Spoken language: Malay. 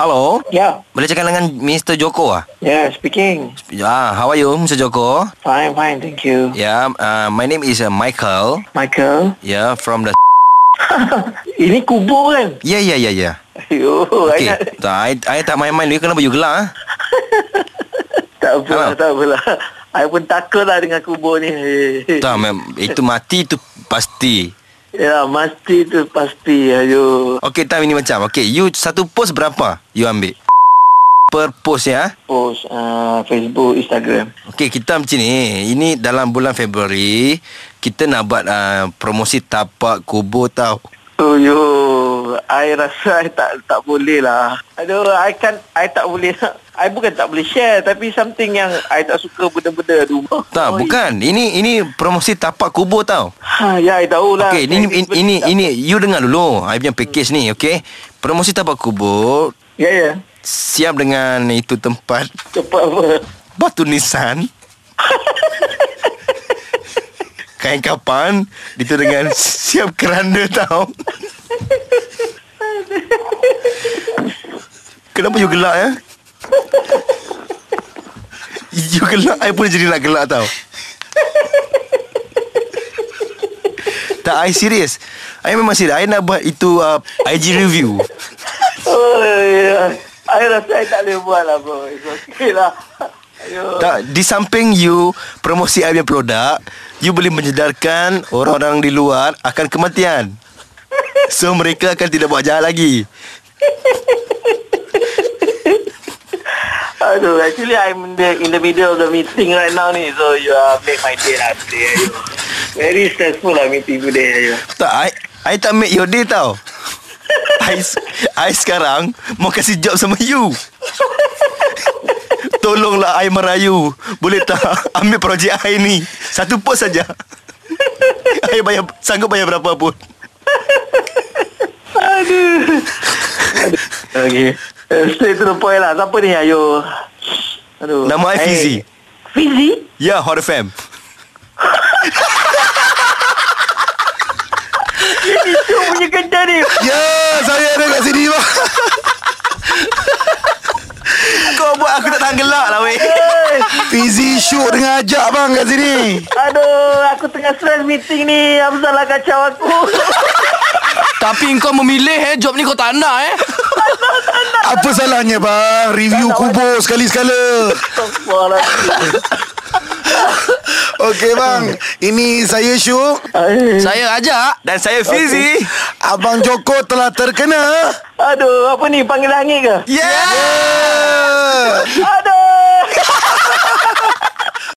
Hello. Yeah. Boleh cakap dengan Mr. Joko ah? Yeah, speaking. Ah, how are you, Mr. Joko? Fine, fine, thank you. Yeah, uh, my name is uh, Michael. Michael. Yeah, from the Ini kubur kan? Yeah, yeah, yeah, yeah. Ayo, Okay. I nak... Tak, I, I tak main-main you kenapa you gelak ah? Tak apa Hello. tak apa lah. I pun takut lah dengan kubur ni. Tak, mem- itu mati tu pasti. Ya, mesti tu pasti. Ayo. Okay, time ini macam. Okay, you satu post berapa you ambil? Per post ya. Post uh, Facebook, Instagram. Okay, kita macam ni. Ini dalam bulan Februari, kita nak buat uh, promosi tapak kubur tau. Oh yo, I rasa I tak tak boleh lah. Aduh, I kan I tak boleh. I bukan tak boleh share tapi something yang I tak suka benda-benda rumah. Tak, oh, bukan. Ini ini promosi tapak kubur tau. Ha, ya, I tahu lah. Okay, ini, ini, ini, ini, you dengar dulu. I punya package ni, okay? Promosi tapak kubur, Ya, ya. siap dengan itu tempat Cepat apa? batu nisan. Kain kapan Itu dengan siap keranda tau Kenapa you gelak ya? You gelak I pun jadi nak gelak tau Tak I serius I memang serius I nak buat itu uh, IG review Oh, ya. I rasa I tak boleh buat lah, bro. It's okay lah. Ayo. Tak, di samping you promosi I punya produk, you boleh menyedarkan orang-orang di luar akan kematian. So mereka akan tidak buat jahat lagi. Aduh, actually I'm in the, in the middle of the meeting right now ni. So you uh, make my day lah today. Ayo. Very stressful lah meeting today. Ayo. Tak, I, I tak make your day tau. I, I sekarang mau kasih job sama you. Tolonglah I merayu. Boleh tak ambil projek I ni? Satu post saja. I bayar sanggup bayar berapa pun. Aduh. Okay. Uh, straight to the point lah. Siapa ni? Ayo. Aduh. Nama I Eh, Fizi. Fizi? Ya, Hot FM. Itu punya kedai ni. Ya, saya ada kat sini bang. Kau buat aku tak tahan gelak lah weh. Eh, Fizi shoot dengan ajak bang kat sini. Aduh, aku tengah stress meeting ni. Hamzah lah kacau aku. Tapi kau memilih eh Job ni kau tak nak eh Apa salahnya bang? Review kubur sekali-sekala. Okey bang, ini saya Syuk. Eh, Saya ajak Dan saya Fizi. Abang Joko telah terkena. Aduh, apa ni? Panggil langit ke? Yeah.